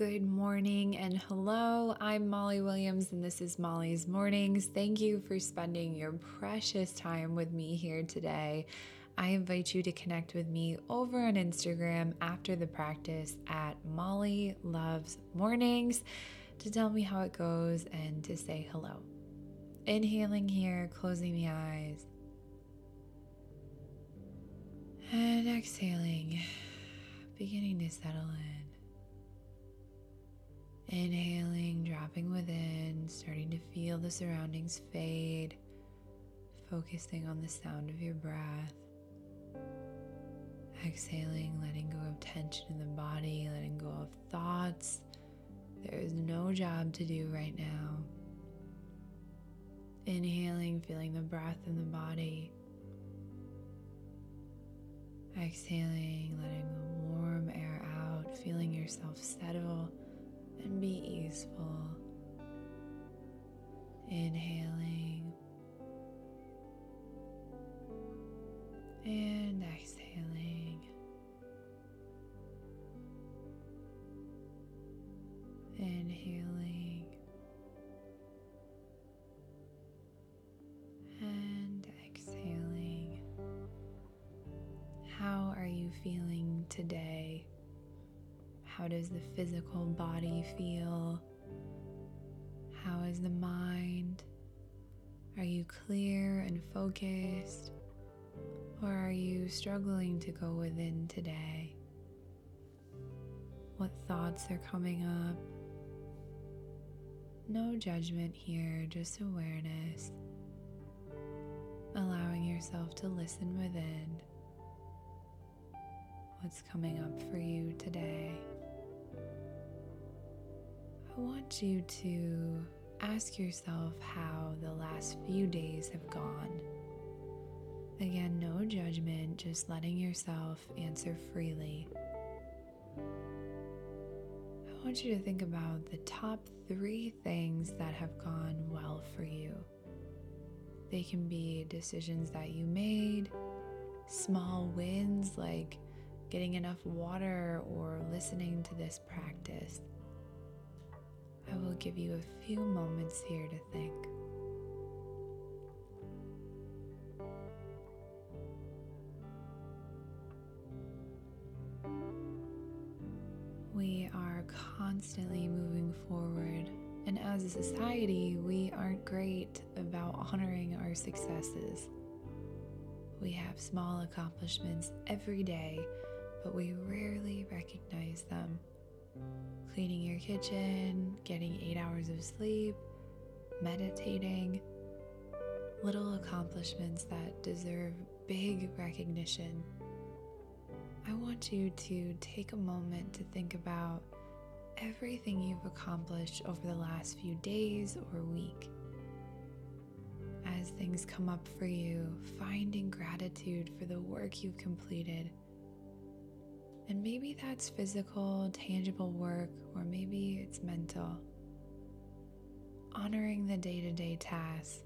Good morning and hello. I'm Molly Williams, and this is Molly's Mornings. Thank you for spending your precious time with me here today. I invite you to connect with me over on Instagram after the practice at Molly Loves Mornings to tell me how it goes and to say hello. Inhaling here, closing the eyes, and exhaling, beginning to settle in. Inhaling, dropping within, starting to feel the surroundings fade, focusing on the sound of your breath. Exhaling, letting go of tension in the body, letting go of thoughts there is no job to do right now. Inhaling, feeling the breath in the body. Exhaling, letting the warm air out, feeling yourself settle and be easeful. Inhaling and exhaling. Inhaling and exhaling. How are you feeling today? How does the physical body feel? How is the mind? Are you clear and focused? Or are you struggling to go within today? What thoughts are coming up? No judgment here, just awareness. Allowing yourself to listen within. What's coming up for you today? I want you to ask yourself how the last few days have gone. Again, no judgment, just letting yourself answer freely I want you to think about the top three things that have gone well for you. They can be decisions that you made, small wins like getting enough water or listening to this practice. I will give you a few moments here to think. We are constantly moving forward, and as a society, we aren't great about honoring our successes. We have small accomplishments every day, but we rarely recognize them. Cleaning your kitchen, getting eight hours of sleep, meditating, little accomplishments that deserve big recognition. I want you to take a moment to think about everything you've accomplished over the last few days or week. As things come up for you, finding gratitude for the work you've completed. And maybe that's physical, tangible work, or maybe it's mental. Honoring the day to day tasks,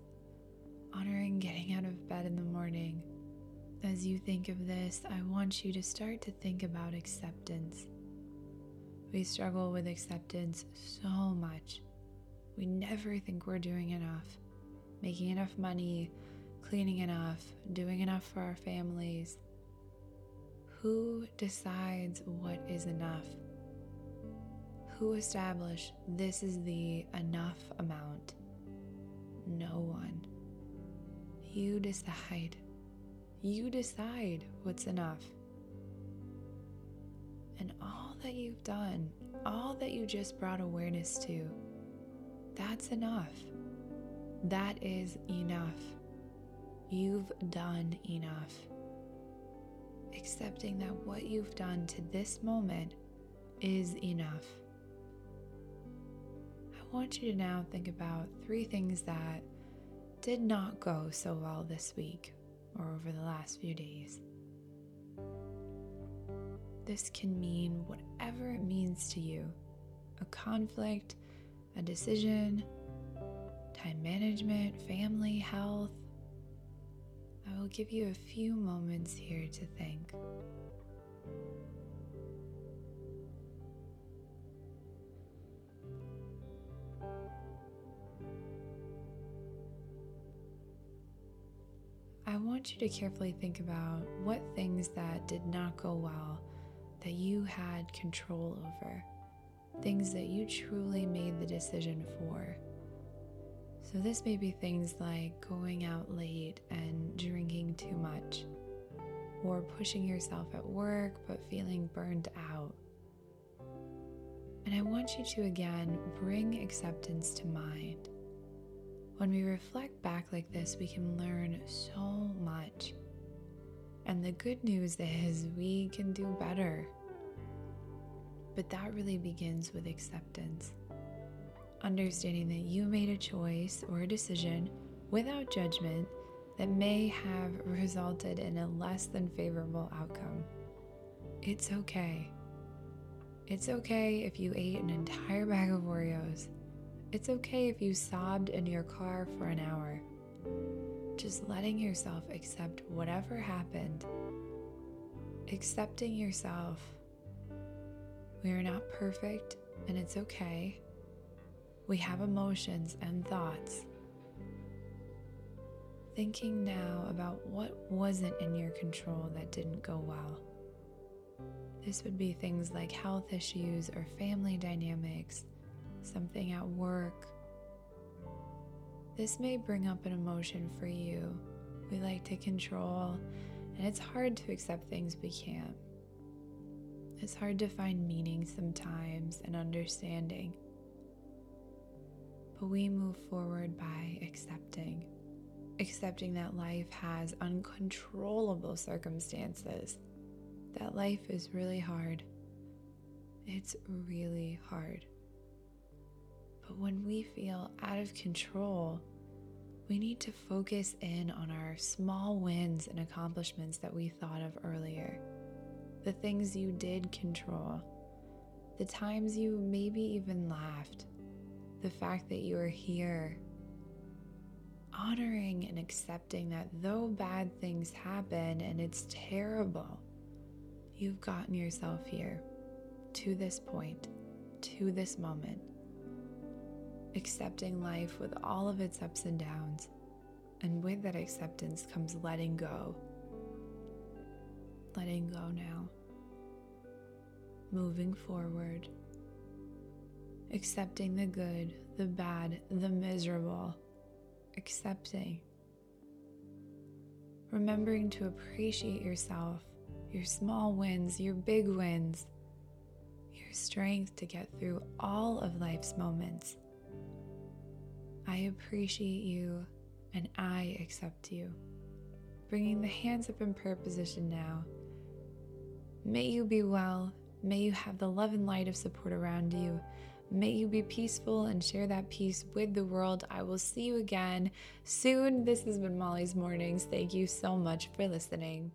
honoring getting out of bed in the morning as you think of this, I want you to start to think about acceptance. We struggle with acceptance so much. We never think we're doing enough, making enough money, cleaning enough, doing enough for our families. Who decides what is enough? Who established this is the enough amount? No one. You decide. You decide what's enough. And all that you've done, all that you just brought awareness to, that's enough. That is enough. You've done enough. Accepting that what you've done to this moment is enough. I want you to now think about three things that did not go so well this week or over the last few days. This can mean whatever it means to you a conflict, a decision, time management, family, health. I will give you a few moments here to think. I want you to carefully think about what things that did not go well that you had control over, things that you truly made the decision for. So, this may be things like going out late and drinking too much, or pushing yourself at work but feeling burned out. And I want you to again bring acceptance to mind. When we reflect back like this, we can learn so much. And the good news is we can do better. But that really begins with acceptance. Understanding that you made a choice or a decision without judgment that may have resulted in a less than favorable outcome. It's okay. It's okay if you ate an entire bag of Oreos it's okay if you sobbed in your car for an hour. Just letting yourself accept whatever happened. Accepting yourself. We are not perfect, and it's okay. We have emotions and thoughts. Thinking now about what wasn't in your control that didn't go well. This would be things like health issues or family dynamics something at work. This may bring up an emotion for you. We like to control, and it's hard to accept things we can't. It's hard to find meaning sometimes and understanding. But we move forward by accepting. Accepting that life has uncontrollable circumstances, that life is really hard. It's really hard. But when we feel out of control, we need to focus in on our small wins and accomplishments that we thought of earlier. The things you did control, the times you maybe even laughed, the fact that you are here. Honoring and accepting that though bad things happen and it's terrible, you've gotten yourself here to this point, to this moment accepting life with all of its ups and downs. And with that acceptance comes letting go. Letting go now. Moving forward. Accepting the good, the bad, the miserable. Accepting. Remembering to appreciate yourself, your small wins, your big wins, your strength to get through all of life's moments I appreciate you and I accept you. Bringing the hands up in prayer position now. May you be well. May you have the love and light of support around you. May you be peaceful and share that peace with the world. I will see you again soon. This has been Molly's Mornings. Thank you so much for listening.